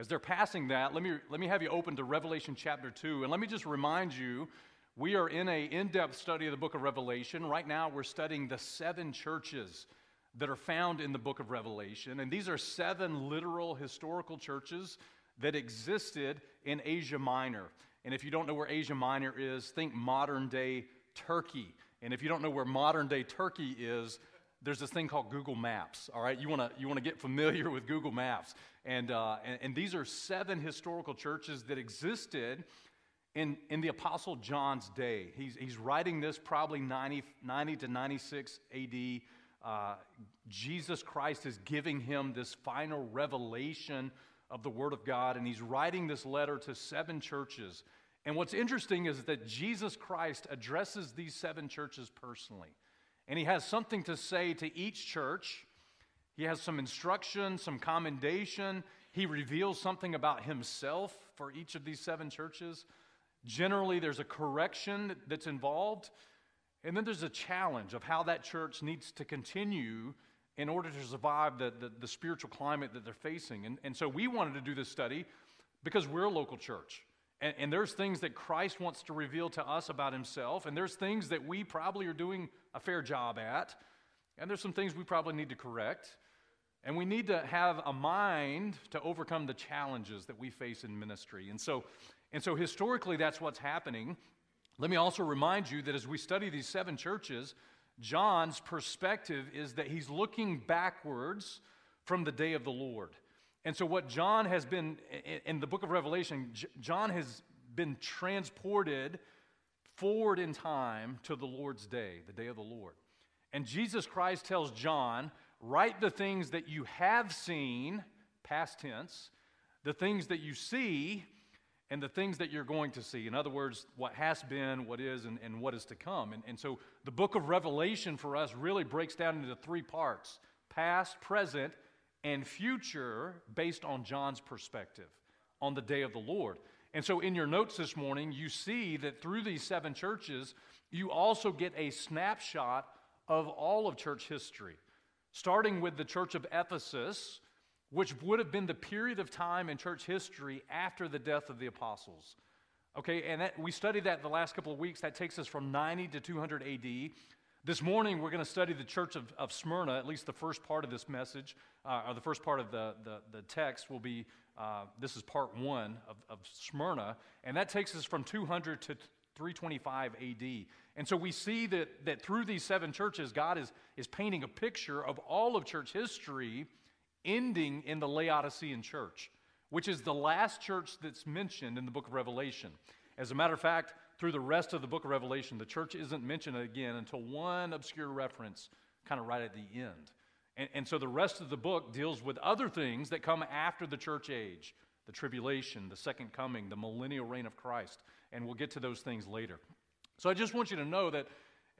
as they're passing that, let me, let me have you open to Revelation chapter 2. And let me just remind you, we are in a in-depth study of the book of Revelation. Right now, we're studying the seven churches that are found in the book of Revelation. And these are seven literal historical churches that existed in Asia Minor. And if you don't know where Asia Minor is, think modern day Turkey. And if you don't know where modern day Turkey is, there's this thing called Google Maps. All right, you want to you want to get familiar with Google Maps, and, uh, and and these are seven historical churches that existed in in the Apostle John's day. He's he's writing this probably 90, 90 to 96 A.D. Uh, Jesus Christ is giving him this final revelation of the Word of God, and he's writing this letter to seven churches. And what's interesting is that Jesus Christ addresses these seven churches personally. And he has something to say to each church. He has some instruction, some commendation. He reveals something about himself for each of these seven churches. Generally, there's a correction that's involved. And then there's a challenge of how that church needs to continue in order to survive the, the, the, spiritual climate that they're facing. And, and so we wanted to do this study because we're a local church. And, and there's things that Christ wants to reveal to us about himself, and there's things that we probably are doing a fair job at, and there's some things we probably need to correct. And we need to have a mind to overcome the challenges that we face in ministry. And so, and so historically, that's what's happening. Let me also remind you that as we study these seven churches, John's perspective is that he's looking backwards from the day of the Lord. And so, what John has been in the book of Revelation, John has been transported forward in time to the Lord's day, the day of the Lord. And Jesus Christ tells John, Write the things that you have seen, past tense, the things that you see, and the things that you're going to see. In other words, what has been, what is, and, and what is to come. And, and so the book of Revelation for us really breaks down into three parts past, present, and future based on John's perspective on the day of the Lord. And so in your notes this morning, you see that through these seven churches, you also get a snapshot of all of church history, starting with the church of Ephesus, which would have been the period of time in church history after the death of the apostles. Okay, and that, we studied that the last couple of weeks. That takes us from 90 to 200 AD. This morning, we're going to study the church of, of Smyrna, at least the first part of this message, uh, or the first part of the, the, the text will be uh, this is part one of, of Smyrna, and that takes us from 200 to 325 AD. And so we see that, that through these seven churches, God is, is painting a picture of all of church history, ending in the Laodicean church, which is the last church that's mentioned in the book of Revelation. As a matter of fact, through the rest of the book of Revelation, the church isn't mentioned again until one obscure reference, kind of right at the end. And, and so the rest of the book deals with other things that come after the church age the tribulation, the second coming, the millennial reign of Christ. And we'll get to those things later. So I just want you to know that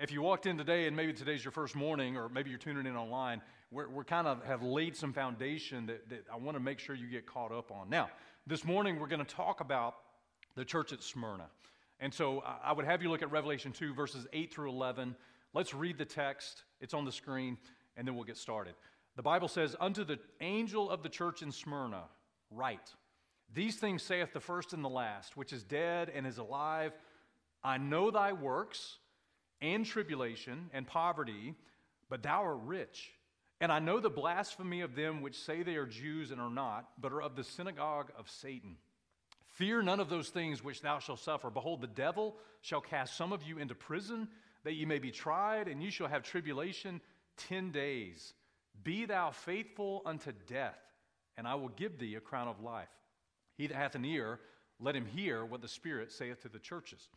if you walked in today and maybe today's your first morning or maybe you're tuning in online, we're, we're kind of have laid some foundation that, that I want to make sure you get caught up on. Now, this morning we're going to talk about the church at Smyrna. And so uh, I would have you look at Revelation 2, verses 8 through 11. Let's read the text, it's on the screen, and then we'll get started. The Bible says, Unto the angel of the church in Smyrna, write, These things saith the first and the last, which is dead and is alive. I know thy works, and tribulation, and poverty, but thou art rich. And I know the blasphemy of them which say they are Jews and are not, but are of the synagogue of Satan. Fear none of those things which thou shalt suffer. Behold, the devil shall cast some of you into prison, that ye may be tried, and ye shall have tribulation ten days. Be thou faithful unto death, and I will give thee a crown of life. He that hath an ear, let him hear what the Spirit saith to the churches.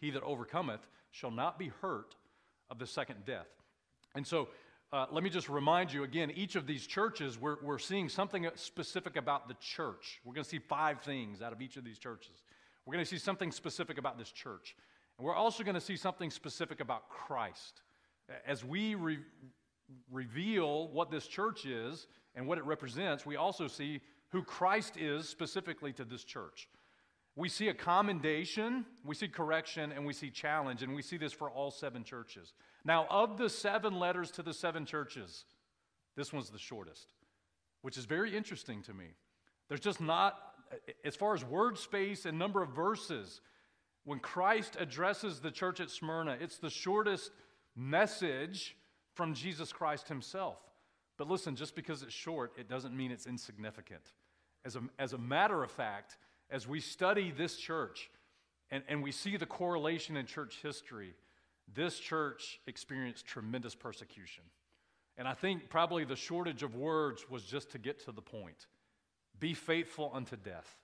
He that overcometh shall not be hurt of the second death. And so, uh, let me just remind you again each of these churches, we're, we're seeing something specific about the church. We're going to see five things out of each of these churches. We're going to see something specific about this church. And we're also going to see something specific about Christ. As we re- reveal what this church is and what it represents, we also see who Christ is specifically to this church. We see a commendation, we see correction, and we see challenge, and we see this for all seven churches. Now, of the seven letters to the seven churches, this one's the shortest, which is very interesting to me. There's just not, as far as word space and number of verses, when Christ addresses the church at Smyrna, it's the shortest message from Jesus Christ himself. But listen, just because it's short, it doesn't mean it's insignificant. As a, as a matter of fact, as we study this church and, and we see the correlation in church history, this church experienced tremendous persecution. And I think probably the shortage of words was just to get to the point be faithful unto death.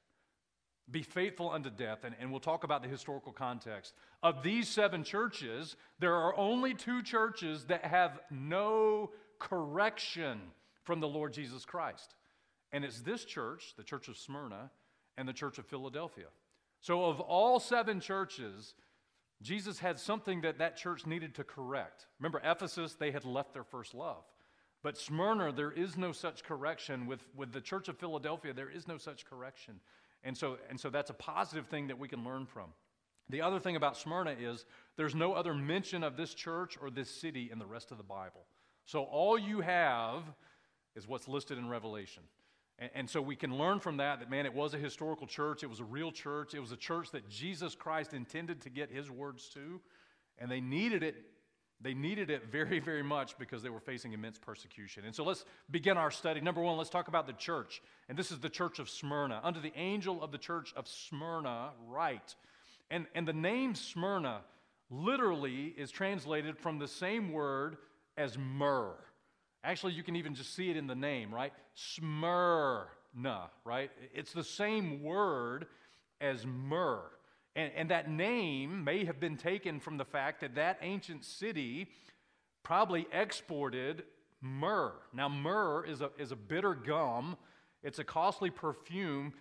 Be faithful unto death. And, and we'll talk about the historical context. Of these seven churches, there are only two churches that have no correction from the Lord Jesus Christ. And it's this church, the church of Smyrna, and the church of Philadelphia. So, of all seven churches, Jesus had something that that church needed to correct. Remember, Ephesus, they had left their first love. But Smyrna, there is no such correction. With, with the church of Philadelphia, there is no such correction. And so, and so that's a positive thing that we can learn from. The other thing about Smyrna is there's no other mention of this church or this city in the rest of the Bible. So all you have is what's listed in Revelation. And, and, so we can learn from that that, man, it was a historical church. It was a real church. It was a church that Jesus Christ intended to get his words to. And they needed it. They needed it very, very much because they were facing immense persecution. And so let's begin our study. Number one, let's talk about the church. And this is the church of Smyrna. Under the angel of the church of Smyrna, write. And, and the name Smyrna literally is translated from the same word as myrrh. Actually, you can even just see it in the name, right? Smyrna, right? It's the same word as myrrh. And, and that name may have been taken from the fact that that ancient city probably exported myrrh. Now, myrrh is a, is a bitter gum, it's a costly perfume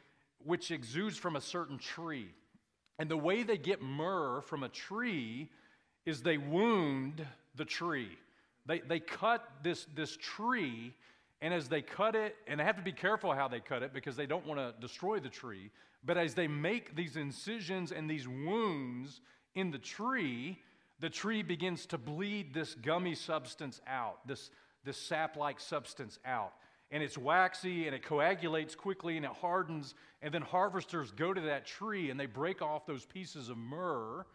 which exudes from a certain tree. And the way they get myrrh from a tree is they wound the tree. They, they cut this, this tree, and as they cut it, and they have to be careful how they cut it because they don't want to destroy the tree, but as they make these incisions and these wounds in the tree, the tree begins to bleed this gummy substance out, this, this sap like substance out. And it's waxy and it coagulates quickly and it hardens. And then harvesters go to that tree and they break off those pieces of myrrh.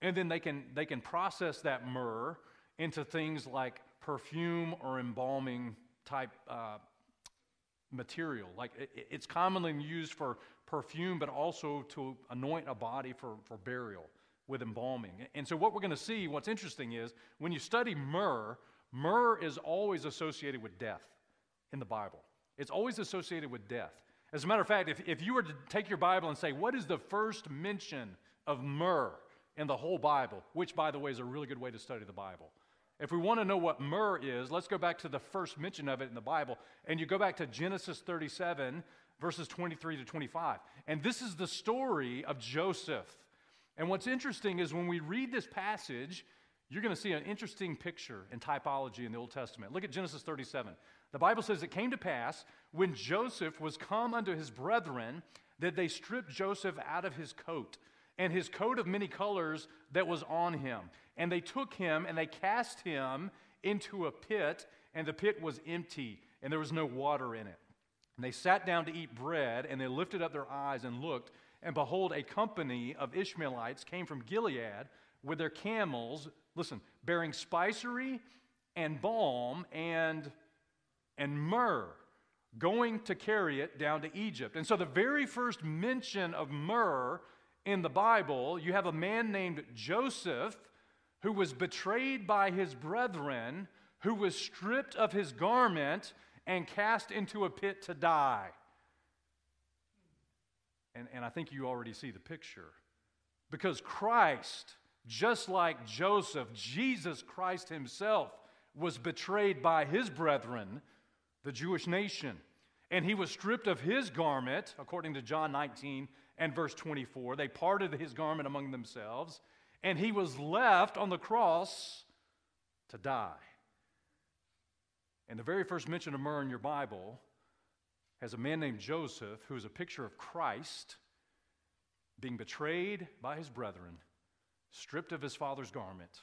And then they can, they can process that myrrh into things like perfume or embalming type uh, material. Like it, it's commonly used for perfume, but also to anoint a body for, for burial with embalming. And so, what we're going to see, what's interesting is when you study myrrh, myrrh is always associated with death in the Bible. It's always associated with death. As a matter of fact, if, if you were to take your Bible and say, What is the first mention of myrrh in the whole Bible? Which, by the way, is a really good way to study the Bible. If we want to know what myrrh is, let's go back to the first mention of it in the Bible. And you go back to Genesis 37, verses 23 to 25. And this is the story of Joseph. And what's interesting is when we read this passage, you're going to see an interesting picture and typology in the Old Testament. Look at Genesis 37. The Bible says it came to pass when Joseph was come unto his brethren that they stripped Joseph out of his coat and his coat of many colors that was on him. And they took him and they cast him into a pit, and the pit was empty, and there was no water in it. And they sat down to eat bread, and they lifted up their eyes and looked, and behold, a company of Ishmaelites came from Gilead with their camels, listen, bearing spicery and balm and, and myrrh, going to carry it down to Egypt. And so the very first mention of myrrh in the Bible, you have a man named Joseph who was betrayed by his brethren, who was stripped of his garment and cast into a pit to die. And, and I think you already see the picture. Because Christ, just like Joseph, Jesus Christ himself, was betrayed by his brethren, the Jewish nation. And he was stripped of his garment, according to John 19 and verse 24. They parted his garment among themselves, and he was left on the cross to die. And the very first mention of myrrh in your Bible has a man named Joseph who is a picture of Christ being betrayed by his brethren, stripped of his father's garment,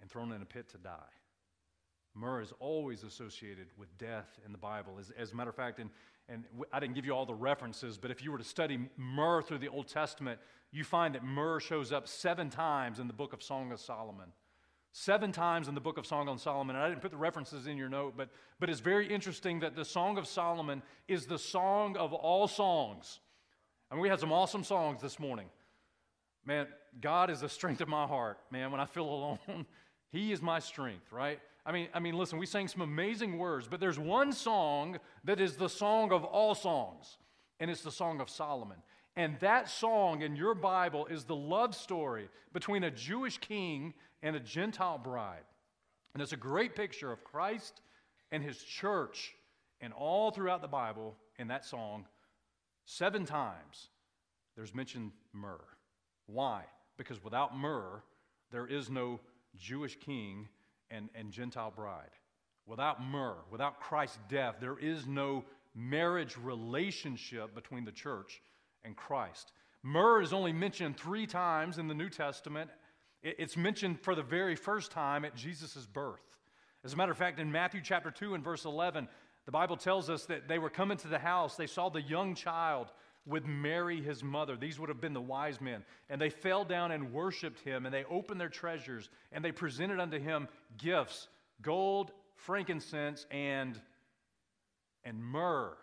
and thrown in a pit to die. Myrrh is always associated with death in the Bible. As, as a matter of fact, and, and I didn't give you all the references, but if you were to study myrrh through the Old Testament, you find that myrrh shows up seven times in the book of Song of Solomon. Seven times in the book of Song of Solomon. And I didn't put the references in your note, but, but it's very interesting that the Song of Solomon is the song of all songs. I mean, we had some awesome songs this morning. Man, God is the strength of my heart. Man, when I feel alone, He is my strength, right? I mean, I mean, listen, we sang some amazing words, but there's one song that is the song of all songs, and it's the Song of Solomon. And that song in your Bible is the love story between a Jewish king and a Gentile bride. And it's a great picture of Christ and his church. And all throughout the Bible, in that song, seven times, there's mentioned myrrh. Why? Because without myrrh, there is no Jewish king and, and Gentile bride. Without myrrh, without Christ's death, there is no marriage relationship between the church and Christ. Myrrh is only mentioned three times in the New Testament. It's mentioned for the very first time at Jesus' birth. As a matter of fact, in Matthew chapter 2 and verse 11, the Bible tells us that they were coming to the house, they saw the young child with Mary, his mother. These would have been the wise men. And they fell down and worshiped him, and they opened their treasures, and they presented unto him gifts gold, frankincense, and, and myrrh.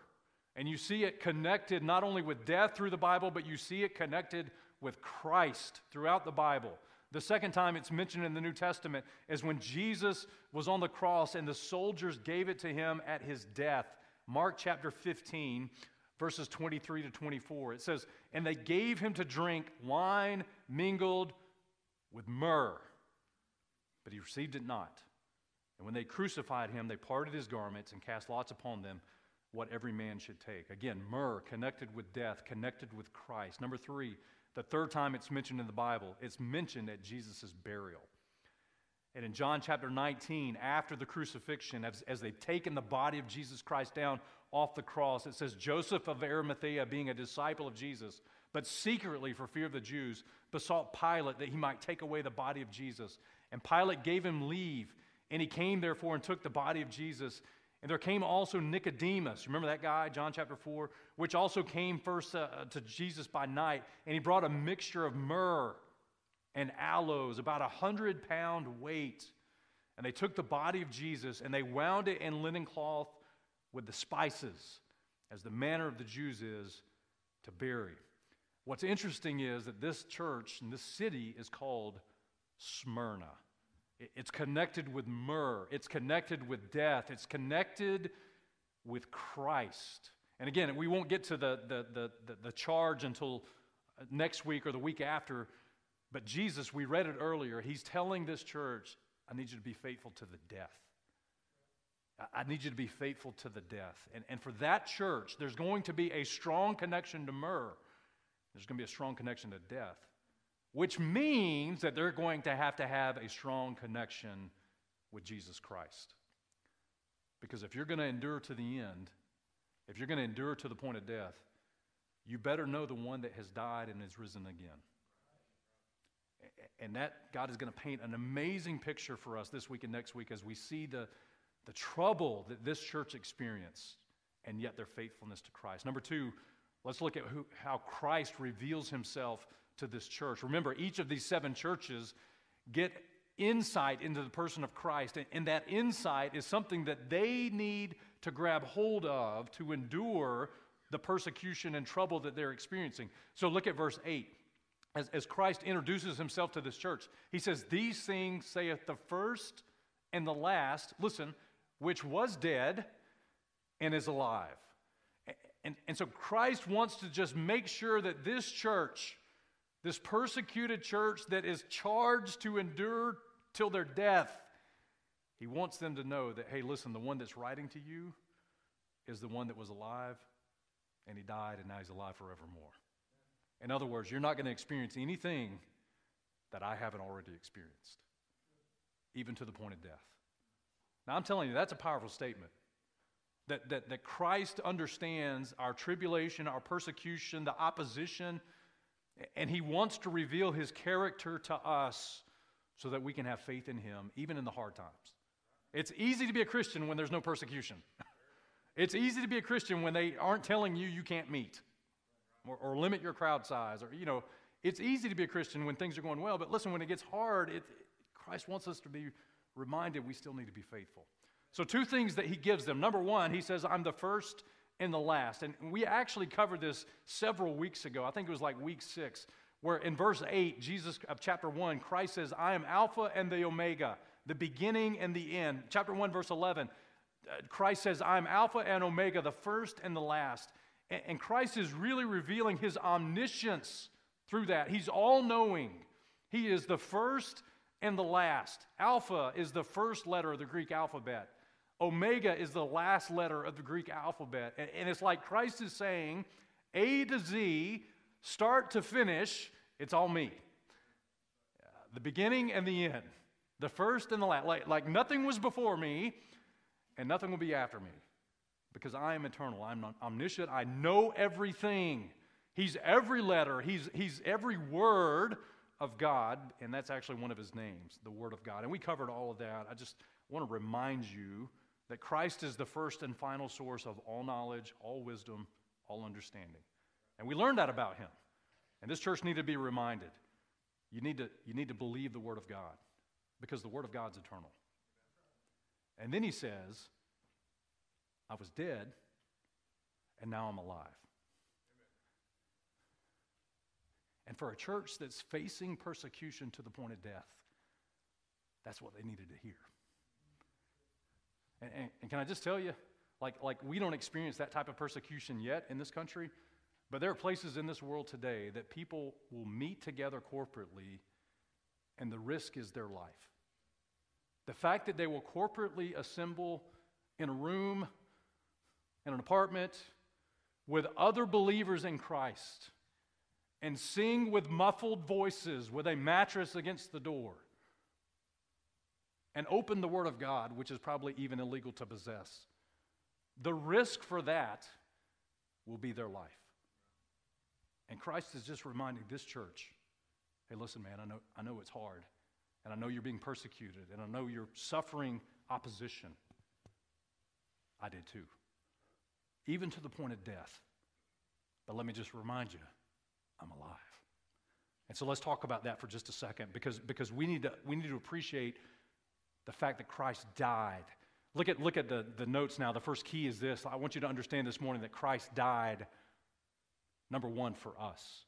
And you see it connected not only with death through the Bible, but you see it connected with Christ throughout the Bible. The second time it's mentioned in the New Testament is when Jesus was on the cross and the soldiers gave it to him at his death. Mark chapter 15, verses 23 to 24. It says, And they gave him to drink wine mingled with myrrh, but he received it not. And when they crucified him, they parted his garments and cast lots upon them what every man should take. Again, myrrh connected with death, connected with Christ. Number three, the third time it's mentioned in the Bible, it's mentioned at Jesus' burial. And in John chapter 19, after the crucifixion, as, as they've taken the body of Jesus Christ down off the cross, it says Joseph of Arimathea, being a disciple of Jesus, but secretly for fear of the Jews, besought Pilate that he might take away the body of Jesus. And Pilate gave him leave, and he came therefore and took the body of Jesus. And there came also Nicodemus, remember that guy, John chapter 4, which also came first uh, to Jesus by night, and he brought a mixture of myrrh and aloes, about a hundred pound weight. And they took the body of Jesus and they wound it in linen cloth with the spices, as the manner of the Jews is to bury. What's interesting is that this church and this city is called Smyrna. It's connected with myrrh, it's connected with death, it's connected with Christ. And again, we won't get to the, the, the, the, charge until next week or the week after but Jesus, we read it earlier, he's telling this church, I need you to be faithful to the death. I need you to be faithful to the death. And, and for that church, there's going to be a strong connection to myrrh. There's going to be a strong connection to death, which means that they're going to have to have a strong connection with Jesus Christ. Because if you're going to endure to the end, if you're going to endure to the point of death, you better know the one that has died and is risen again. And that God is going to paint an amazing picture for us this week and next week as we see the, the trouble that this church experienced and yet their faithfulness to Christ. Number two, let's look at who, how Christ reveals himself to this church. Remember, each of these seven churches get insight into the person of Christ, and, and that insight is something that they need to grab hold of to endure the persecution and trouble that they're experiencing. So look at verse 8 as, as Christ introduces himself to this church, he says, These things saith the first and the last, listen, which was dead and is alive. And, and so Christ wants to just make sure that this church, this persecuted church that is charged to endure till their death, he wants them to know that, hey, listen, the one that's writing to you is the one that was alive and he died and now he's alive forevermore. In other words, you're not going to experience anything that I haven't already experienced, even to the point of death. Now, I'm telling you, that's a powerful statement. That, that, that Christ understands our tribulation, our persecution, the opposition, and He wants to reveal His character to us so that we can have faith in Him, even in the hard times. It's easy to be a Christian when there's no persecution. it's easy to be a Christian when they aren't telling you you can't meet or, or, limit your crowd size. Or, you know, it's easy to be a Christian when things are going well, but listen, when it gets hard, it, Christ wants us to be reminded we still need to be faithful. So, two things that he gives them. Number one, he says, I'm the first and the last. And we actually covered this several weeks ago. I think it was like week six, where in verse 8, Jesus of chapter 1, Christ says, I am Alpha and the Omega, the beginning and the end. Chapter 1, verse 11, uh, Christ says, I am Alpha and Omega, the first and the last. And Christ is really revealing his omniscience through that. He's all knowing. He is the first and the last. Alpha is the first letter of the Greek alphabet. Omega is the last letter of the Greek alphabet. And it's like Christ is saying, A to Z, start to finish, it's all me. Uh, the beginning and the end, the first and the last. Like, like nothing was before me, and nothing will be after me. Because I am eternal. I'm omniscient. I know everything. He's every letter, he's, he's every word of God, and that's actually one of his names, the Word of God. And we covered all of that. I just want to remind you that Christ is the first and final source of all knowledge, all wisdom, all understanding. And we learned that about him. And this church needed to be reminded. You need to, you need to believe the Word of God because the Word of God's eternal. And then he says, I was dead, and now I'm alive. And for a church that's facing persecution to the point of death, that's what they needed to hear. And, and, and, can I just tell you, like, like we don't experience that type of persecution yet in this country, but there are places in this world today that people will meet together corporately, and the risk is their life. The fact that they will corporately assemble in a room, in an apartment, with other believers in Christ, and sing with muffled voices with a mattress against the door and open the Word of God, which is probably even illegal to possess. The risk for that will be their life. And Christ is just reminding this church hey, listen, man, I know, I know it's hard, and I know you're being persecuted, and I know you're suffering opposition. I did too, even to the point of death. But let me just remind you I'm alive. And so let's talk about that for just a second because, because we, need to, we need to appreciate the fact that Christ died. Look at, look at the, the notes now. The first key is this I want you to understand this morning that Christ died, number one, for us.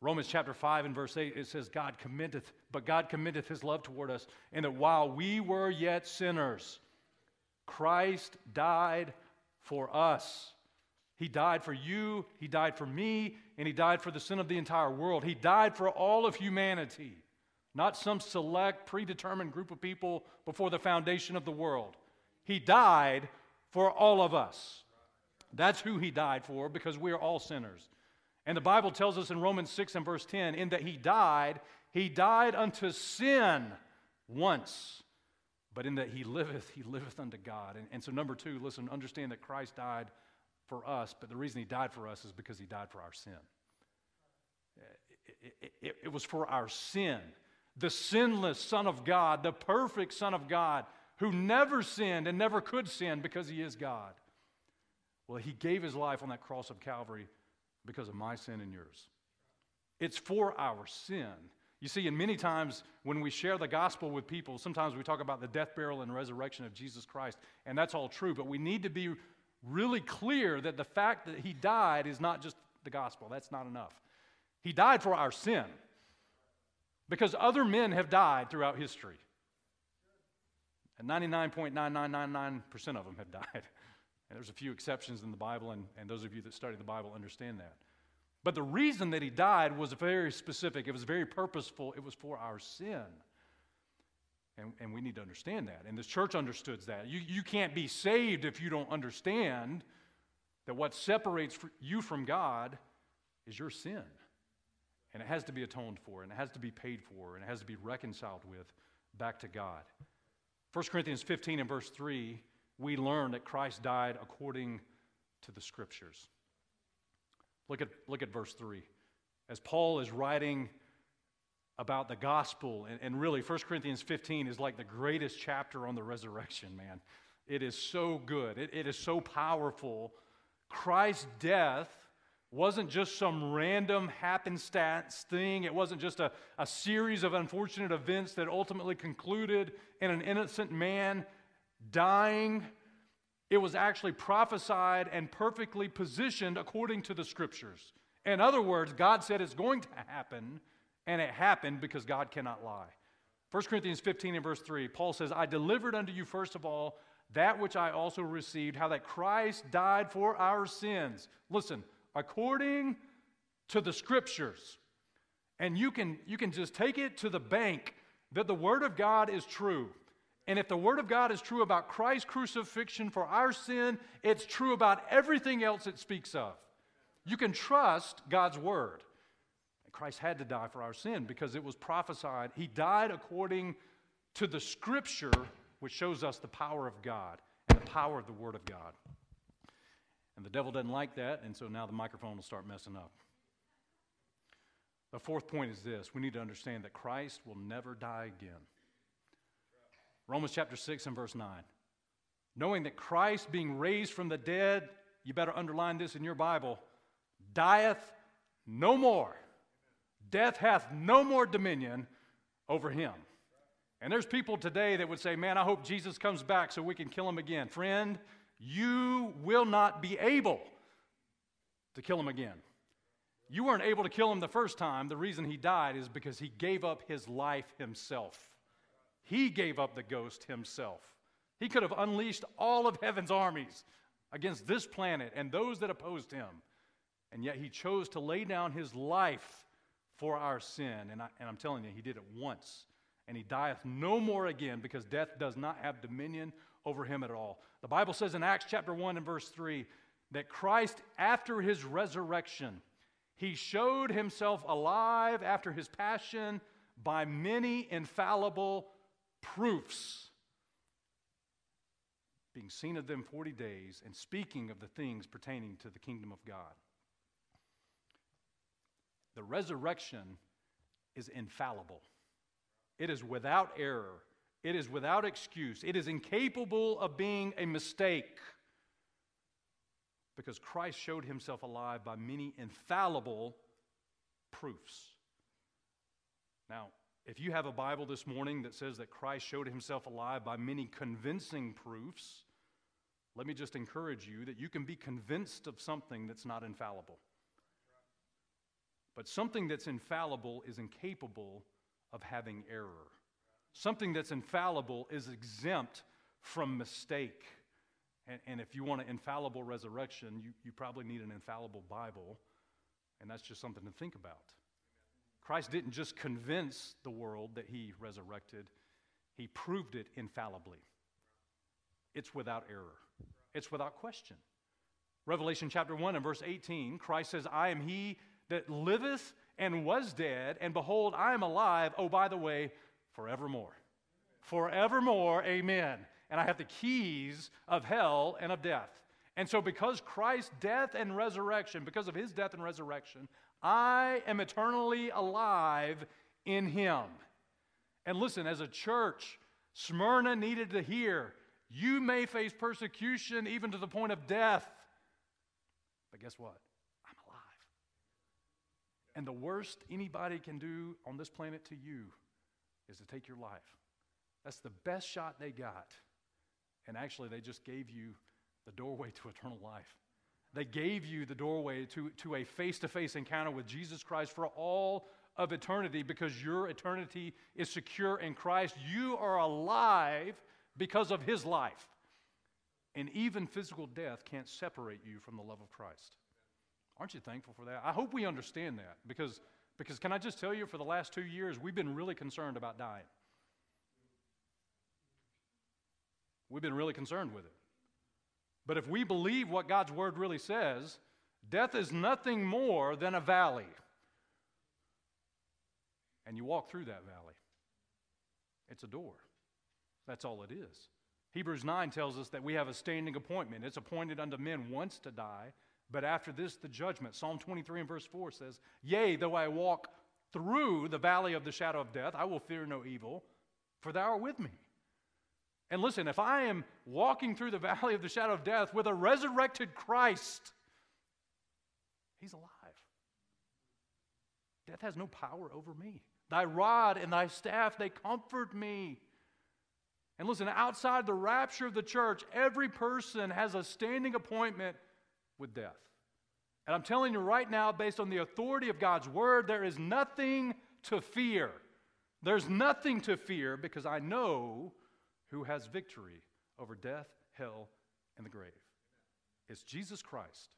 Romans chapter 5 and verse 8, it says, God committeth, but God committeth his love toward us, and that while we were yet sinners, Christ died for us. He died for you, He died for me, and He died for the sin of the entire world. He died for all of humanity, not some select, predetermined group of people before the foundation of the world. He died for all of us. That's who He died for because we are all sinners. And the Bible tells us in Romans 6 and verse 10 in that He died, He died unto sin once. But in that he liveth, he liveth unto God. And, and so, number two, listen, understand that Christ died for us, but the reason he died for us is because he died for our sin. It, it, it, was for our sin. The sinless Son of God, the perfect Son of God, who never sinned and never could sin because he is God. Well, he gave his life on that cross of Calvary because of my sin and yours. It's for our sin. You see, and many times when we share the gospel with people, sometimes we talk about the death, burial, and resurrection of Jesus Christ, and that's all true, but we need to be really clear that the fact that he died is not just the gospel. That's not enough. He died for our sin because other men have died throughout history. And 99.9999% of them have died. And there's a few exceptions in the Bible, and, and those of you that study the Bible understand that. But the reason that he died was very specific, it was very purposeful, it was for our sin. And, and we need to understand that. And the church understood that. You, you can't be saved if you don't understand that what separates you from God is your sin. And it has to be atoned for, and it has to be paid for, and it has to be reconciled with back to God. 1 Corinthians 15 and verse 3, we learn that Christ died according to the scriptures. Look at, look at verse 3. As Paul is writing about the gospel. And, and really, 1 Corinthians 15 is like the greatest chapter on the resurrection, man. It is so good, it, it is so powerful. Christ's death wasn't just some random happenstance thing. It wasn't just a, a series of unfortunate events that ultimately concluded in an innocent man dying. It was actually prophesied and perfectly positioned according to the scriptures. In other words, God said it's going to happen, and it happened because God cannot lie. 1 Corinthians 15 and verse 3, Paul says, I delivered unto you first of all that which I also received, how that Christ died for our sins. Listen, according to the scriptures. And you can, you can just take it to the bank that the Word of God is true. And if the Word of God is true about Christ's crucifixion for our sin, it's true about everything else it speaks of. You can trust God's Word. Christ had to die for our sin because it was prophesied. He died according to the scripture, which shows us the power of God and the power of the Word of God. And the devil doesn't like that, and so now the microphone will start messing up. The fourth point is this we need to understand that Christ will never die again. Romans chapter 6 and verse 9. Knowing that Christ, being raised from the dead, you better underline this in your Bible, dieth no more. Death hath no more dominion over him. And there's people today that would say, Man, I hope Jesus comes back so we can kill him again. Friend, you will not be able to kill him again. You weren't able to kill him the first time. The reason he died is because he gave up his life himself. He gave up the ghost himself. He could have unleashed all of heaven's armies against this planet and those that opposed him. And yet he chose to lay down his life for our sin. And, I, and I'm telling you, he did it once. And he dieth no more again because death does not have dominion over him at all. The Bible says in Acts chapter 1 and verse 3 that Christ, after his resurrection, he showed himself alive after his passion by many infallible proofs, being seen of them 40 days and speaking of the things pertaining to the kingdom of God. The resurrection is infallible, it is without error, it is without excuse, it is incapable of being a mistake. Because Christ showed himself alive by many infallible proofs. Now, if you have a Bible this morning that says that Christ showed himself alive by many convincing proofs, let me just encourage you that you can be convinced of something that's not infallible. But something that's infallible is incapable of having error. Something that's infallible is exempt from mistake. And, and if you want an infallible resurrection, you, you probably need an infallible Bible. And that's just something to think about. Christ didn't just convince the world that he resurrected, he proved it infallibly. It's without error, it's without question. Revelation chapter 1 and verse 18, Christ says, I am he that liveth and was dead, and behold, I am alive, oh, by the way, forevermore. Forevermore, amen. And I have the keys of hell and of death. And so, because Christ's death and resurrection, because of his death and resurrection, I am eternally alive in him. And listen, as a church, Smyrna needed to hear you may face persecution even to the point of death. But guess what? And the worst anybody can do on this planet to you is to take your life. That's the best shot they got. And actually, they just gave you the doorway to eternal life. They gave you the doorway to, to a face to face encounter with Jesus Christ for all of eternity because your eternity is secure in Christ. You are alive because of his life. And even physical death can't separate you from the love of Christ. Aren't you thankful for that? I hope we understand that because, because can I just tell you, for the last two years, we've been really concerned about dying. We've been really concerned with it. But if we believe what God's word really says, death is nothing more than a valley. And you walk through that valley, it's a door. That's all it is. Hebrews 9 tells us that we have a standing appointment. It's appointed unto men once to die, but after this, the judgment. Psalm 23 and verse 4 says, Yea, though I walk through the valley of the shadow of death, I will fear no evil, for thou art with me. And listen, if I am walking through the valley of the shadow of death with a resurrected Christ, he's alive. Death has no power over me. Thy rod and thy staff, they comfort me. And listen, outside the rapture of the church, every person has a standing appointment with death. And I'm telling you right now, based on the authority of God's word, there is nothing to fear. There's nothing to fear because I know who has victory over death, hell, and the grave. It's Jesus Christ.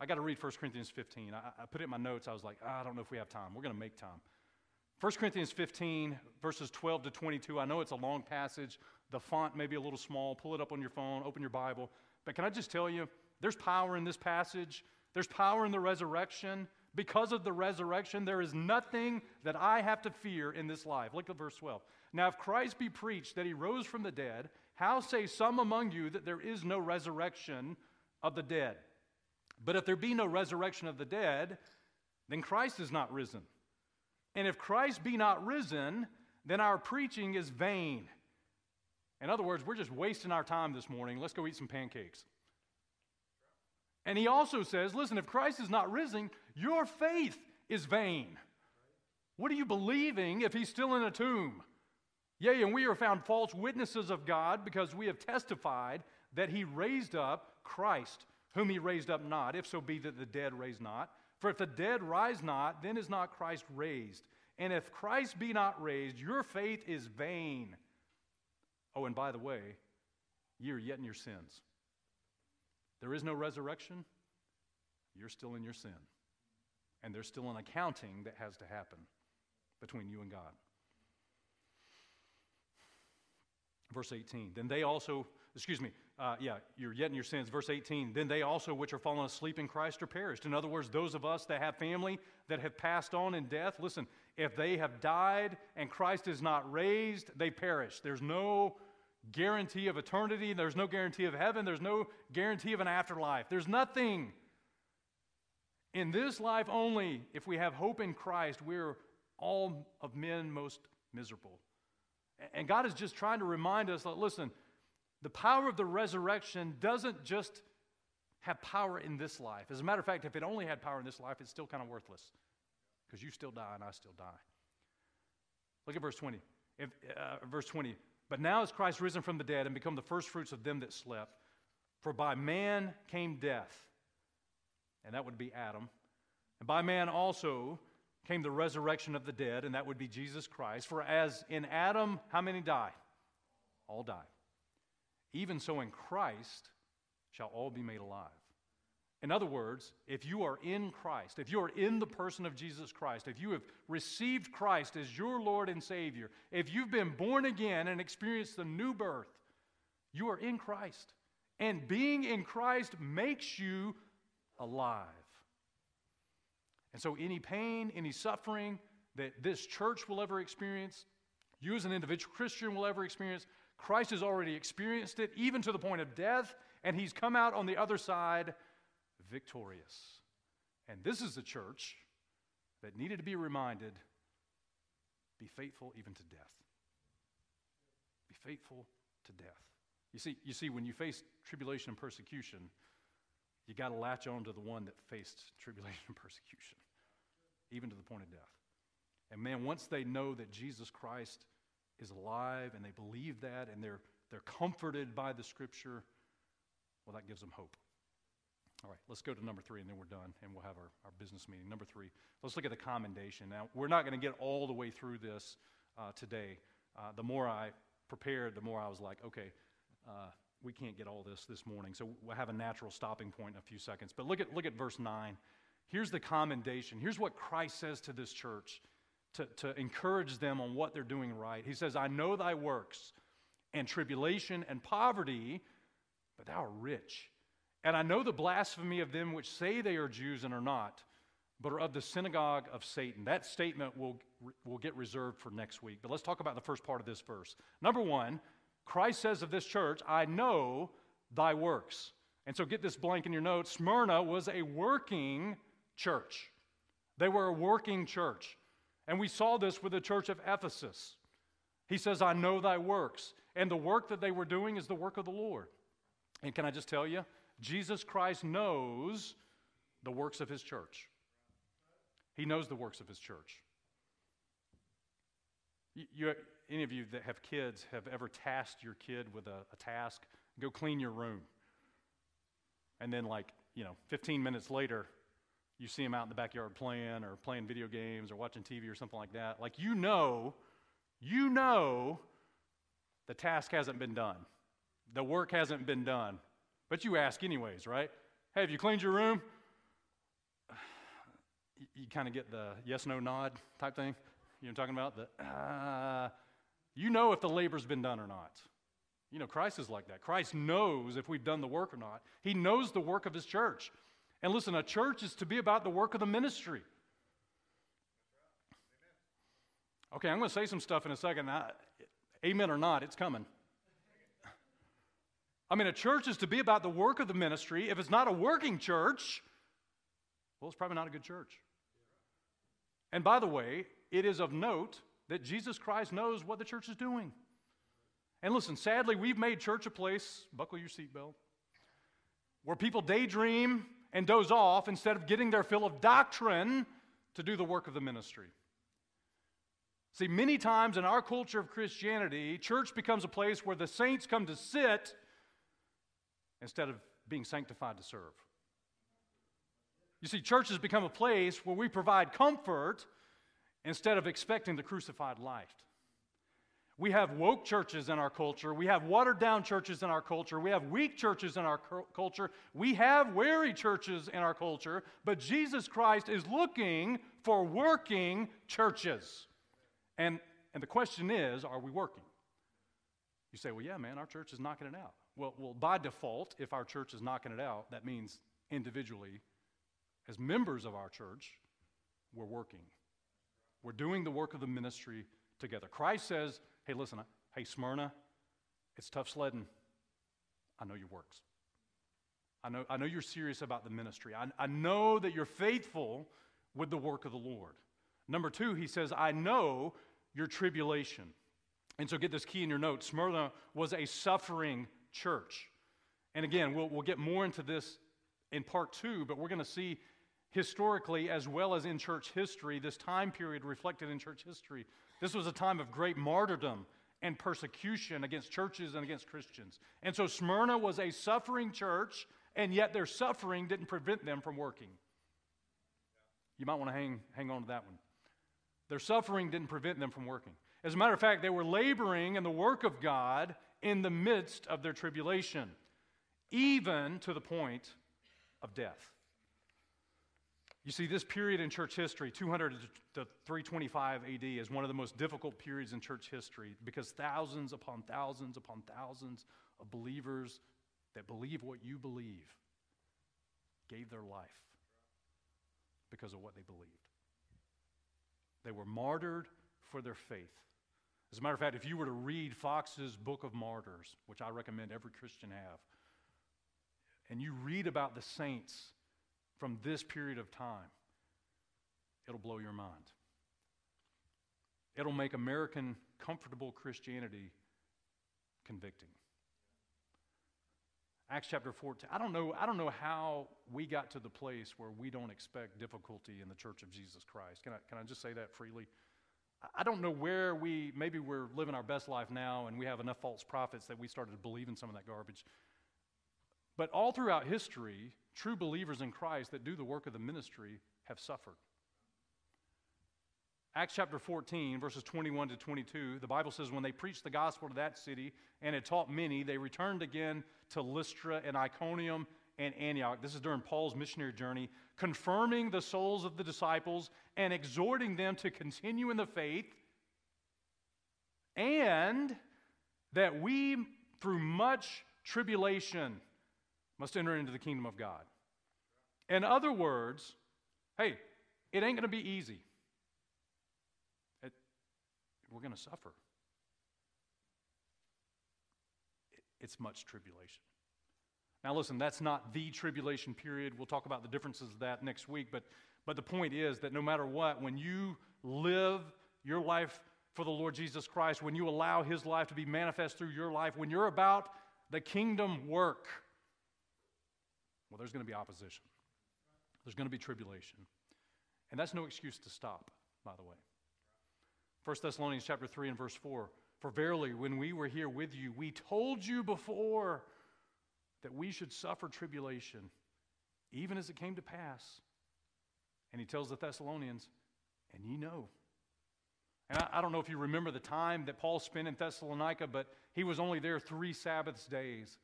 I got to read 1 Corinthians 15. I, I, put it in my notes. I was like, ah, I don't know if we have time. We're going to make time. 1 Corinthians 15, verses 12 to 22. I know it's a long passage. The font may be a little small. Pull it up on your phone, open your Bible. But can I just tell you, there's power in this passage. There's power in the resurrection. Because of the resurrection, there is nothing that I have to fear in this life. Look at verse 12. Now, if Christ be preached that he rose from the dead, how say some among you that there is no resurrection of the dead? But if there be no resurrection of the dead, then Christ is not risen. And if Christ be not risen, then our preaching is vain. In other words, we're just wasting our time this morning. Let's go eat some pancakes. And he also says, listen, if Christ is not risen, your faith is vain. What are you believing if he's still in a tomb? Yea, and we are found false witnesses of God because we have testified that he raised up Christ, whom he raised up not, if so be that the dead raise not. For if the dead rise not, then is not Christ raised. And if Christ be not raised, your faith is vain. Oh, and by the way, ye are yet in your sins. There is no resurrection, you're still in your sin. And there's still an accounting that has to happen between you and God. Verse 18. Then they also, excuse me, uh, yeah, you're yet in your sins. Verse 18. Then they also, which are fallen asleep in Christ, are perished. In other words, those of us that have family that have passed on in death, listen, if they have died and Christ is not raised, they perish. There's no guarantee of eternity. There's no guarantee of heaven. There's no guarantee of an afterlife. There's nothing. In this life only, if we have hope in Christ, we're all of men most miserable. And God is just trying to remind us that, listen, the power of the resurrection doesn't just have power in this life. As a matter of fact, if it only had power in this life, it's still kind of worthless because you still die and I still die. Look at verse 20. If, uh, verse 20. But now is Christ risen from the dead and become the firstfruits of them that slept. For by man came death, and that would be Adam. And by man also came the resurrection of the dead, and that would be Jesus Christ. For as in Adam, how many die? All die. Even so in Christ shall all be made alive. In other words, if you are in Christ, if you are in the person of Jesus Christ, if you have received Christ as your Lord and Savior, if you've been born again and experienced the new birth, you are in Christ. And being in Christ makes you alive. And so, any pain, any suffering that this church will ever experience, you as an individual Christian will ever experience, Christ has already experienced it, even to the point of death, and he's come out on the other side victorious. And this is the church that needed to be reminded be faithful even to death. Be faithful to death. You see, you see, when you face tribulation and persecution, you got to latch on to the one that faced tribulation and persecution, even to the point of death. And man, once they know that Jesus Christ is alive and they believe that and they're, they're comforted by the scripture, well, that gives them hope. All right, let's go to number three and then we're done and we'll have our, our business meeting. Number three, let's look at the commendation. Now, we're not going to get all the way through this uh, today. Uh, the more I prepared, the more I was like, okay, uh, we can't get all this this morning. So we'll have a natural stopping point in a few seconds. But look at, look at verse 9. Here's the commendation. Here's what Christ says to this church to, to encourage them on what they're doing right. He says, I know thy works and tribulation and poverty, but thou art rich. And I know the blasphemy of them which say they are Jews and are not, but are of the synagogue of Satan. That statement will, will get reserved for next week. But let's talk about the first part of this verse. Number one, Christ says of this church, I know thy works. And so get this blank in your notes Smyrna was a working church. They were a working church. And we saw this with the church of Ephesus. He says, I know thy works. And the work that they were doing is the work of the Lord. And can I just tell you, Jesus Christ knows the works of his church. He knows the works of his church. You, you, any of you that have kids have ever tasked your kid with a, a task? Go clean your room. And then, like, you know, 15 minutes later, you see him out in the backyard playing or playing video games or watching TV or something like that. Like, you know, you know the task hasn't been done, the work hasn't been done. But you ask, anyways, right? Hey, have you cleaned your room? You, you kind of get the yes, no, nod type thing. You know I'm talking about? The, uh, you know if the labor's been done or not. You know, Christ is like that. Christ knows if we've done the work or not. He knows the work of his church. And listen, a church is to be about the work of the ministry. Okay, I'm going to say some stuff in a second. I, amen or not, it's coming. I mean, a church is to be about the work of the ministry. If it's not a working church, well, it's probably not a good church. And by the way, it is of note that Jesus Christ knows what the church is doing. And listen, sadly, we've made church a place, buckle your seatbelt, where people daydream and doze off instead of getting their fill of doctrine to do the work of the ministry. See, many times in our culture of Christianity, church becomes a place where the saints come to sit instead of being sanctified to serve. You see, church has become a place where we provide comfort instead of expecting the crucified life. We have woke churches in our culture. We have watered down churches in our culture. We have weak churches in our culture. We have weary churches in our culture. But Jesus Christ is looking for working churches. And, and the question is are we working? You say, well, yeah, man, our church is knocking it out. Well, well, by default, if our church is knocking it out, that means individually, as members of our church, we're working. We're doing the work of the ministry together. Christ says, Hey, listen, uh, hey, Smyrna, it's tough sledding. I know your works. I know, I know you're serious about the ministry. I, I know that you're faithful with the work of the Lord. Number two, he says, I know your tribulation. And so get this key in your notes Smyrna was a suffering church. And again, we'll, we'll get more into this in part two, but we're going to see historically as well as in church history, this time period reflected in church history this was a time of great martyrdom and persecution against churches and against Christians. And so Smyrna was a suffering church, and yet their suffering didn't prevent them from working. You might want to hang, hang on to that one. Their suffering didn't prevent them from working. As a matter of fact, they were laboring in the work of God in the midst of their tribulation, even to the point of death. You see, this period in church history, 200 to 325 AD, is one of the most difficult periods in church history because thousands upon thousands upon thousands of believers that believe what you believe gave their life because of what they believed. They were martyred for their faith. As a matter of fact, if you were to read Fox's Book of Martyrs, which I recommend every Christian have, and you read about the saints from this period of time, it'll blow your mind. It'll make American comfortable Christianity convicting. Acts chapter 14. I don't know, I don't know how we got to the place where we don't expect difficulty in the church of Jesus Christ. Can I, can I just say that freely? I don't know where we, maybe we're living our best life now and we have enough false prophets that we started to believe in some of that garbage. But all throughout history, true believers in Christ that do the work of the ministry have suffered. Acts chapter 14, verses 21 to 22, the Bible says, When they preached the gospel to that city and had taught many, they returned again to Lystra and Iconium and Antioch. This is during Paul's missionary journey, confirming the souls of the disciples and exhorting them to continue in the faith, and that we, through much tribulation, must enter into the kingdom of God. In other words, hey, it ain't going to be easy. It, we're going to suffer. It, it's much tribulation. Now, listen, that's not the tribulation period. We'll talk about the differences of that next week, but, But the point is that no matter what, when you live your life for the Lord Jesus Christ, when you allow His life to be manifest through your life, when you're about the kingdom work, well, there's going to be opposition. There's going to be tribulation. And that's no excuse to stop, by the way. 1 Thessalonians chapter 3 and verse 4 For verily, when we were here with you, we told you before that we should suffer tribulation, even as it came to pass. And he tells the Thessalonians, and ye know. And I, I, don't know if you remember the time that Paul spent in Thessalonica, but he was only there three Sabbaths days.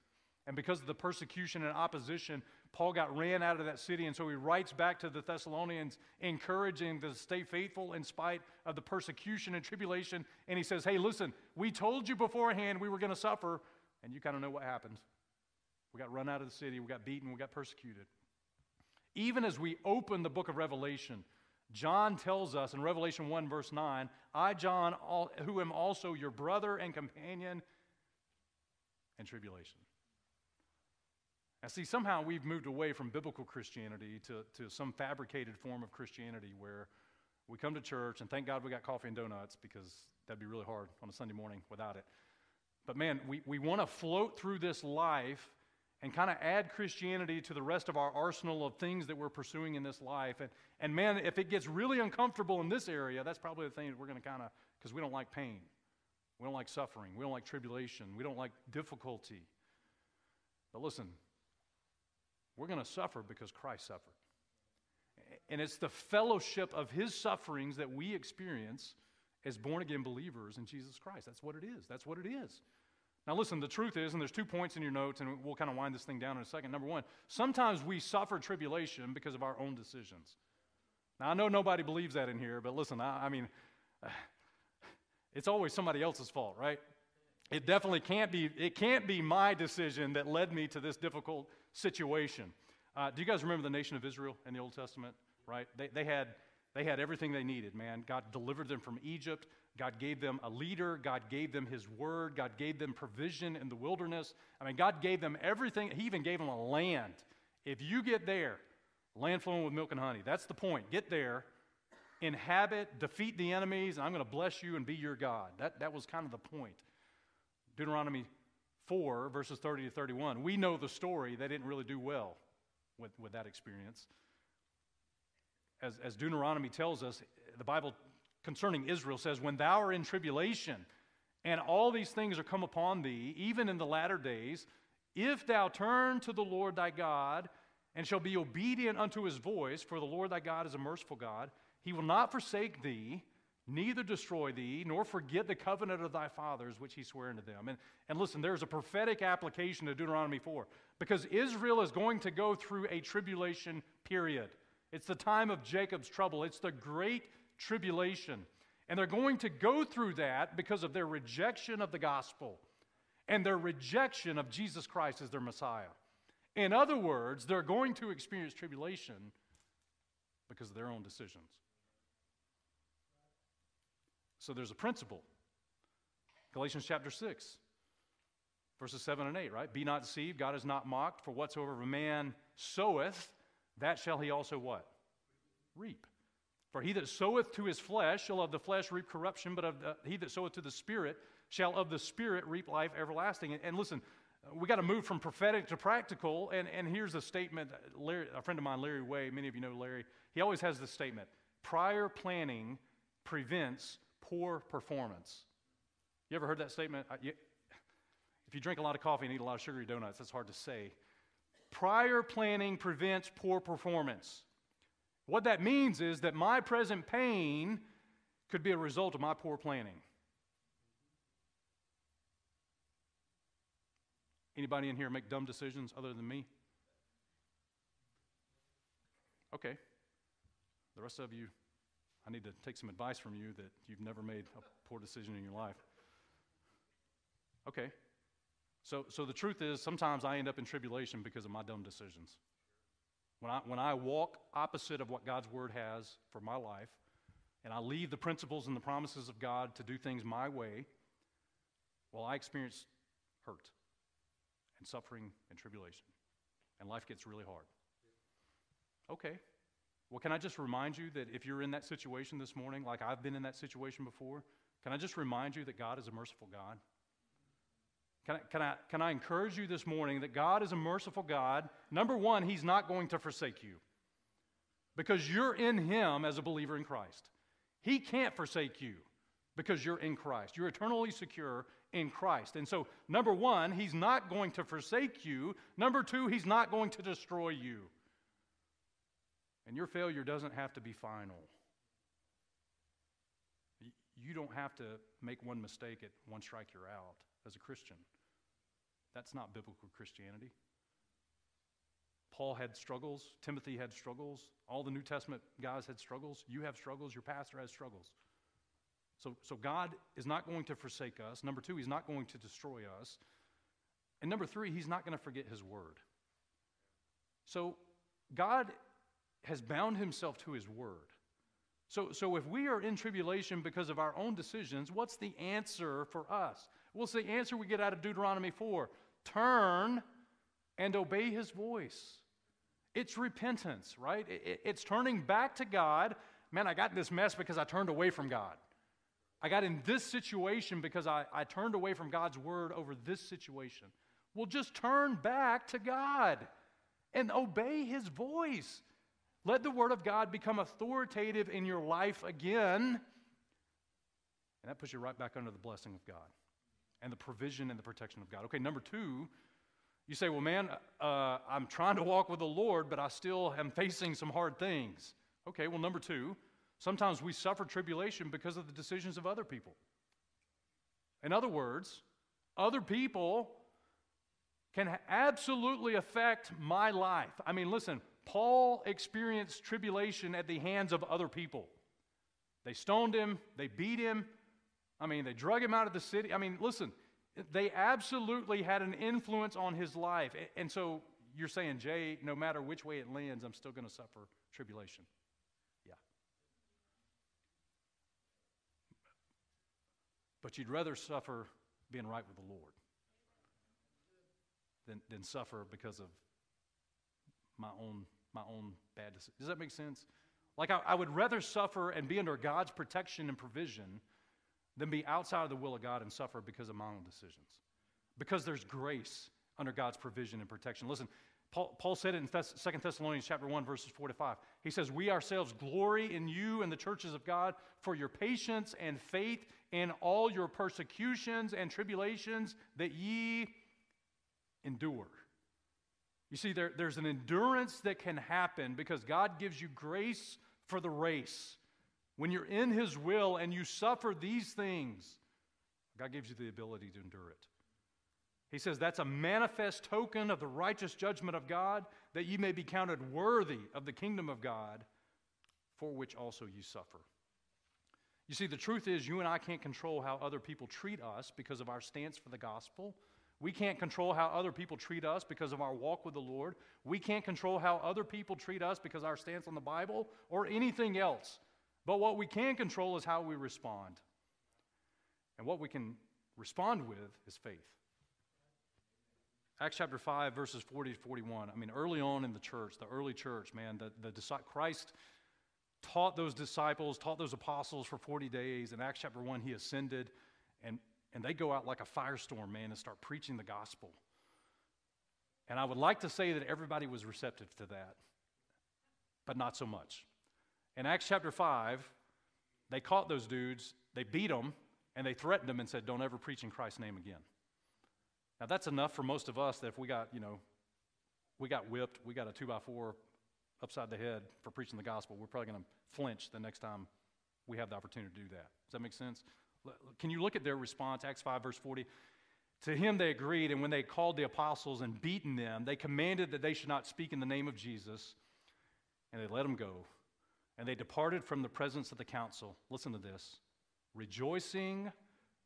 And because of the persecution and opposition, Paul got ran out of that city. And so he writes back to the Thessalonians, encouraging them to stay faithful in spite of the persecution and tribulation. And he says, Hey, listen, we told you beforehand we were going to suffer. And you kind of know what happened. We got run out of the city, we got beaten, we got persecuted. Even as we open the book of Revelation, John tells us in Revelation 1, verse 9, I, John, who am also your brother and companion in tribulation. Now, see, somehow we've moved away from biblical Christianity to, to some fabricated form of Christianity where we come to church and thank God we got coffee and donuts because that'd be really hard on a Sunday morning without it. But man, we, we want to float through this life and kind of add Christianity to the rest of our arsenal of things that we're pursuing in this life. And, and man, if it gets really uncomfortable in this area, that's probably the thing that we're going to kind of, because we don't like pain. We don't like suffering. We don't like tribulation. We don't like difficulty. But listen, we're going to suffer because Christ suffered. And it's the fellowship of his sufferings that we experience as born again believers in Jesus Christ. That's what it is. That's what it is. Now, listen, the truth is, and there's two points in your notes, and we'll kind of wind this thing down in a second. Number one, sometimes we suffer tribulation because of our own decisions. Now, I know nobody believes that in here, but listen, I, I mean, it's always somebody else's fault, right? It definitely can't be, it can't be my decision that led me to this difficult situation. Uh, do you guys remember the nation of Israel in the Old Testament, right? They, they, had, they had everything they needed, man. God delivered them from Egypt. God gave them a leader. God gave them His word. God gave them provision in the wilderness. I mean, God gave them everything. He even gave them a land. If you get there, land flowing with milk and honey, that's the point. Get there, inhabit, defeat the enemies, and I'm going to bless you and be your God. That, that was kind of the point. Deuteronomy 4, verses 30 to 31. We know the story. They didn't really do well with, with that experience. As, as Deuteronomy tells us, the Bible concerning Israel says, When thou art in tribulation, and all these things are come upon thee, even in the latter days, if thou turn to the Lord thy God, and shall be obedient unto his voice, for the Lord thy God is a merciful God, he will not forsake thee, neither destroy thee, nor forget the covenant of thy fathers which he sware unto them. And, and listen, there's a prophetic application to Deuteronomy 4, because Israel is going to go through a tribulation period. It's the time of Jacob's trouble. It's the great tribulation. And they're going to go through that because of their rejection of the gospel and their rejection of Jesus Christ as their Messiah. In other words, they're going to experience tribulation because of their own decisions. So there's a principle. Galatians chapter 6, verses 7 and 8, right? Be not deceived, God is not mocked, for whatsoever a man soweth, that shall he also what? Reap. For he that soweth to his flesh shall of the flesh reap corruption, but of the, he that soweth to the Spirit shall of the Spirit reap life everlasting. And, and listen, we got to move from prophetic to practical. And, and here's a statement Larry, a friend of mine, Larry Way, many of you know Larry, he always has this statement prior planning prevents poor performance. You ever heard that statement? You, if you drink a lot of coffee and eat a lot of sugary donuts, that's hard to say. Prior planning prevents poor performance. What that means is that my present pain could be a result of my poor planning. Anybody in here make dumb decisions other than me? Okay. The rest of you, I need to take some advice from you that you've never made a poor decision in your life. Okay. So, so the truth is, sometimes I end up in tribulation because of my dumb decisions. When I, when I walk opposite of what God's word has for my life, and I leave the principles and the promises of God to do things my way, well, I experience hurt and suffering and tribulation, and life gets really hard. Okay, Well, can I just remind you that if you're in that situation this morning, like I've been in that situation before, can I just remind you that God is a merciful God? Can I, can, I, can I encourage you this morning that God is a merciful God? Number one, He's not going to forsake you because you're in Him as a believer in Christ. He can't forsake you because you're in Christ. You're eternally secure in Christ. And so, number one, He's not going to forsake you. Number two, He's not going to destroy you. And your failure doesn't have to be final. You don't have to make one mistake at one strike, you're out as a Christian. That's not biblical Christianity. Paul had struggles. Timothy had struggles. All the New Testament guys had struggles. You have struggles. Your pastor has struggles. So, so God is not going to forsake us. Number two, He's not going to destroy us. And number three, He's not going to forget His word. So God has bound Himself to His word. So, so if we are in tribulation because of our own decisions, what's the answer for us? What's the answer we get out of Deuteronomy 4? Turn and obey his voice. It's repentance, right? It's turning back to God. Man, I got in this mess because I turned away from God. I got in this situation because I, I turned away from God's word over this situation. Well, just turn back to God and obey his voice. Let the Word of God become authoritative in your life again. And that puts you right back under the blessing of God and the provision and the protection of God. Okay, number two, you say, well, man, uh, I'm trying to walk with the Lord, but I still am facing some hard things. Okay, well, number two, sometimes we suffer tribulation because of the decisions of other people. In other words, other people can absolutely affect my life. I mean, listen, Paul experienced tribulation at the hands of other people. They stoned him, they beat him. I mean, they drug him out of the city. I mean, listen, they absolutely had an influence on his life. And so you're saying, Jay, no matter which way it lands, I'm still going to suffer tribulation. Yeah. But you'd rather suffer being right with the Lord than, than suffer because of my own, my own bad decisions. Does that make sense? Like, I, I would rather suffer and be under God's protection and provision than be outside of the will of God and suffer because of my own decisions. Because there's grace under God's provision and protection. Listen, Paul, Paul said it in Thess- 2 Thessalonians chapter 1, verses 4 to 5. He says, We ourselves glory in you and the churches of God for your patience and faith in all your persecutions and tribulations that ye endure. You see, there, there's an endurance that can happen because God gives you grace for the race. When you're in His will and you suffer these things, God gives you the ability to endure it. He says that's a manifest token of the righteous judgment of God, that ye may be counted worthy of the kingdom of God, for which also you suffer. You see, the truth is, you and I can't control how other people treat us because of our stance for the gospel. We can't control how other people treat us because of our walk with the Lord. We can't control how other people treat us because our stance on the Bible or anything else. But what we can control is how we respond. And what we can respond with is faith. Acts chapter 5, verses 40 to 41. I mean, early on in the church, the early church, man, the, the Christ taught those disciples, taught those apostles for 40 days. In Acts chapter 1, he ascended. And and they go out like a firestorm, man, and start preaching the gospel. And I would like to say that everybody was receptive to that, but not so much. In Acts chapter 5, they caught those dudes, they beat them, and they threatened them and said, Don't ever preach in Christ's name again. Now, that's enough for most of us that if we got, you know, we got whipped, we got a two by four upside the head for preaching the gospel, we're probably going to flinch the next time we have the opportunity to do that. Does that make sense? Can you look at their response, Acts 5, verse 40? To him they agreed, and when they called the apostles and beaten them, they commanded that they should not speak in the name of Jesus, and they let them go. And they departed from the presence of the council. Listen to this rejoicing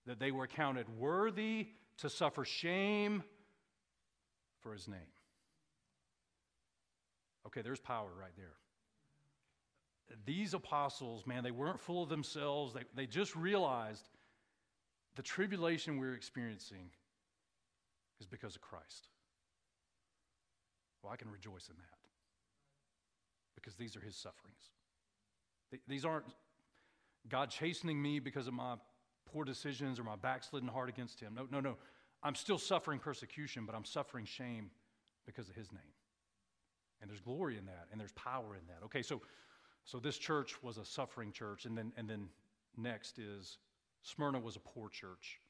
that they were counted worthy to suffer shame for his name. Okay, there's power right there these apostles, man, they weren't full of themselves. They, they just realized the tribulation we're experiencing is because of Christ. Well, I can rejoice in that. because these are his sufferings. These aren't God chastening me because of my poor decisions or my backslidden heart against him. No, no, no. I'm still suffering persecution, but I'm suffering shame because of his name. And there's glory in that, and there's power in that. Okay, so so this church was a suffering church, and then and then next is Smyrna was a poor church.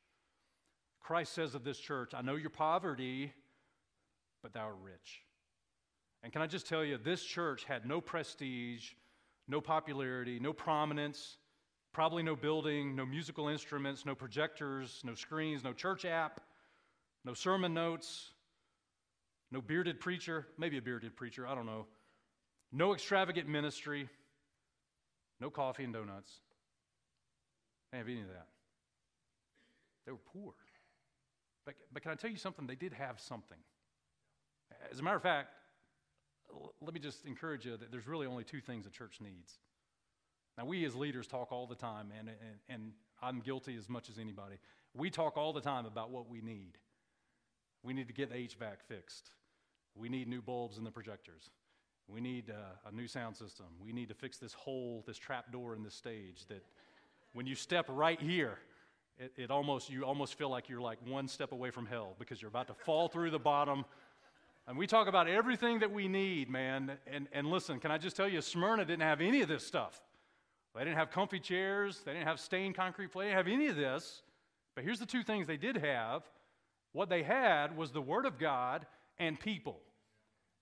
Christ says of this church, I know your poverty, but thou art rich. And can I just tell you, this church had no prestige, no popularity, no prominence, probably no building, no musical instruments, no projectors, no screens, no church app, no sermon notes, no bearded preacher, maybe a bearded preacher, I don't know. No extravagant ministry, no coffee and donuts. They have any of that. They were poor. But, but can I tell you something? They did have something. As a matter of fact, let me just encourage you that there's really only two things a church needs. Now, we as leaders talk all the time, and, and, and I'm guilty as much as anybody. We talk all the time about what we need. We need to get the HVAC fixed. We need new bulbs in the projectors. We need uh, a new sound system. We need to fix this hole, this trap door in this stage that when you step right here, it, it almost, you almost feel like you're like one step away from hell because you're about to fall through the bottom and we talk about everything that we need, man. And, and listen, can I just tell you, Smyrna didn't have any of this stuff. They didn't have comfy chairs, they didn't have stained concrete floor, they didn't have any of this. But here's the two things they did have what they had was the Word of God and people.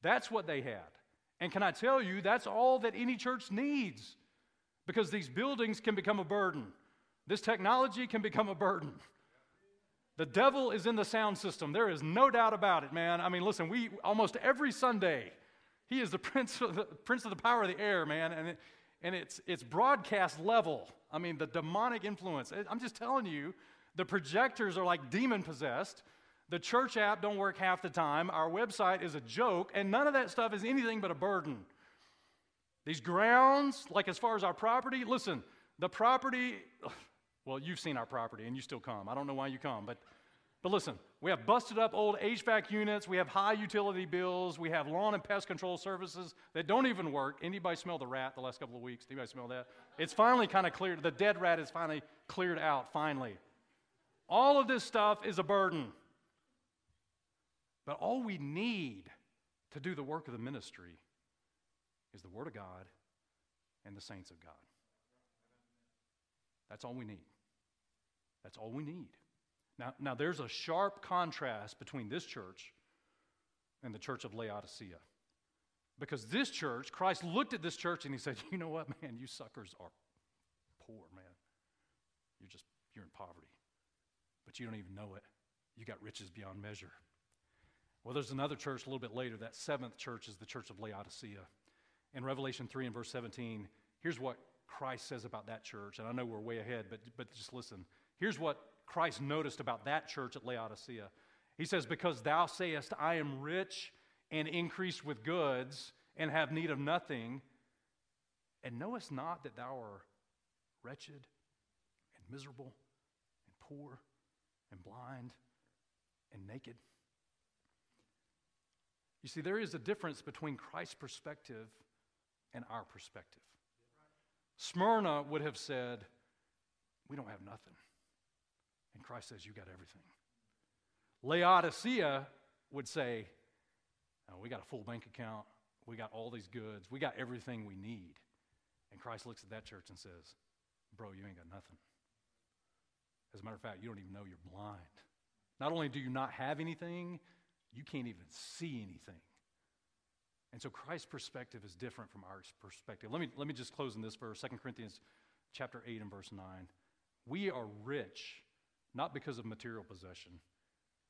That's what they had. And can I tell you, that's all that any church needs because these buildings can become a burden. This technology can become a burden. The devil is in the sound system. There is no doubt about it, man. I mean, listen, we almost every Sunday, he is the prince of the, prince of the power of the air, man. And, it, and it's, it's broadcast level. I mean, the demonic influence. I'm just telling you, the projectors are like demon possessed. The church app don't work half the time. Our website is a joke, and none of that stuff is anything but a burden. These grounds, like as far as our property, listen, the property, well, you've seen our property and you still come. I don't know why you come, but, but listen, we have busted up old HVAC units, we have high utility bills, we have lawn and pest control services that don't even work. Anybody smell the rat the last couple of weeks? Anybody smell that? It's finally kind of cleared. The dead rat is finally cleared out, finally. All of this stuff is a burden. But all we need to do the work of the ministry is the Word of God and the saints of God. That's all we need. That's all we need. Now, now there's a sharp contrast between this church and the church of Laodicea. Because this church, Christ looked at this church and he said, You know what, man, you suckers are poor, man. You're just, you're in poverty. But you don't even know it. You got riches beyond measure. Well, there's another church a little bit later. That seventh church is the church of Laodicea. In Revelation 3 and verse 17, here's what Christ says about that church. And I know we're way ahead, but, but just listen. Here's what Christ noticed about that church at Laodicea. He says, Because thou sayest, I am rich and increased with goods and have need of nothing, and knowest not that thou art wretched and miserable and poor and blind and naked. You see, there is a difference between Christ's perspective and our perspective. Smyrna would have said, We don't have nothing. And Christ says, You got everything. Laodicea would say, oh, We got a full bank account. We got all these goods. We got everything we need. And Christ looks at that church and says, Bro, you ain't got nothing. As a matter of fact, you don't even know you're blind. Not only do you not have anything, you can't even see anything. And so Christ's perspective is different from our perspective. Let me, let me just close in this verse, 2 Corinthians chapter 8 and verse 9. We are rich not because of material possession.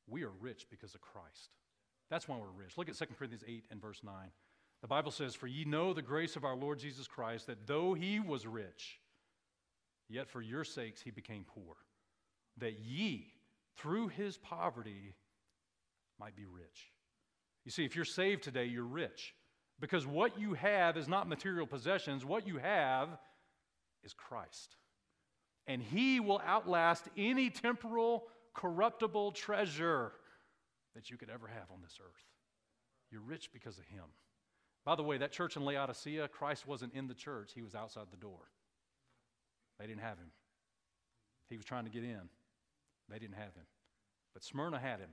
We are rich because of Christ. That's why we're rich. Look at 2 Corinthians 8 and verse 9. The Bible says, For ye know the grace of our Lord Jesus Christ, that though he was rich, yet for your sakes he became poor, that ye, through his poverty, might be rich. You see, if you're saved today, you're rich. Because what you have is not material possessions, what you have is Christ. And He will outlast any temporal, corruptible treasure that you could ever have on this earth. You're rich because of Him. By the way, that church in Laodicea, Christ wasn't in the church, he was outside the door. They didn't have him. He was trying to get in. They didn't have him. But Smyrna had him.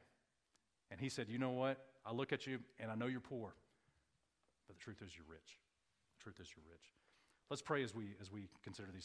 And he said, You know what? I look at you and I know you're poor. But the truth is you're rich. The truth is you're rich. Let's pray as we as we consider these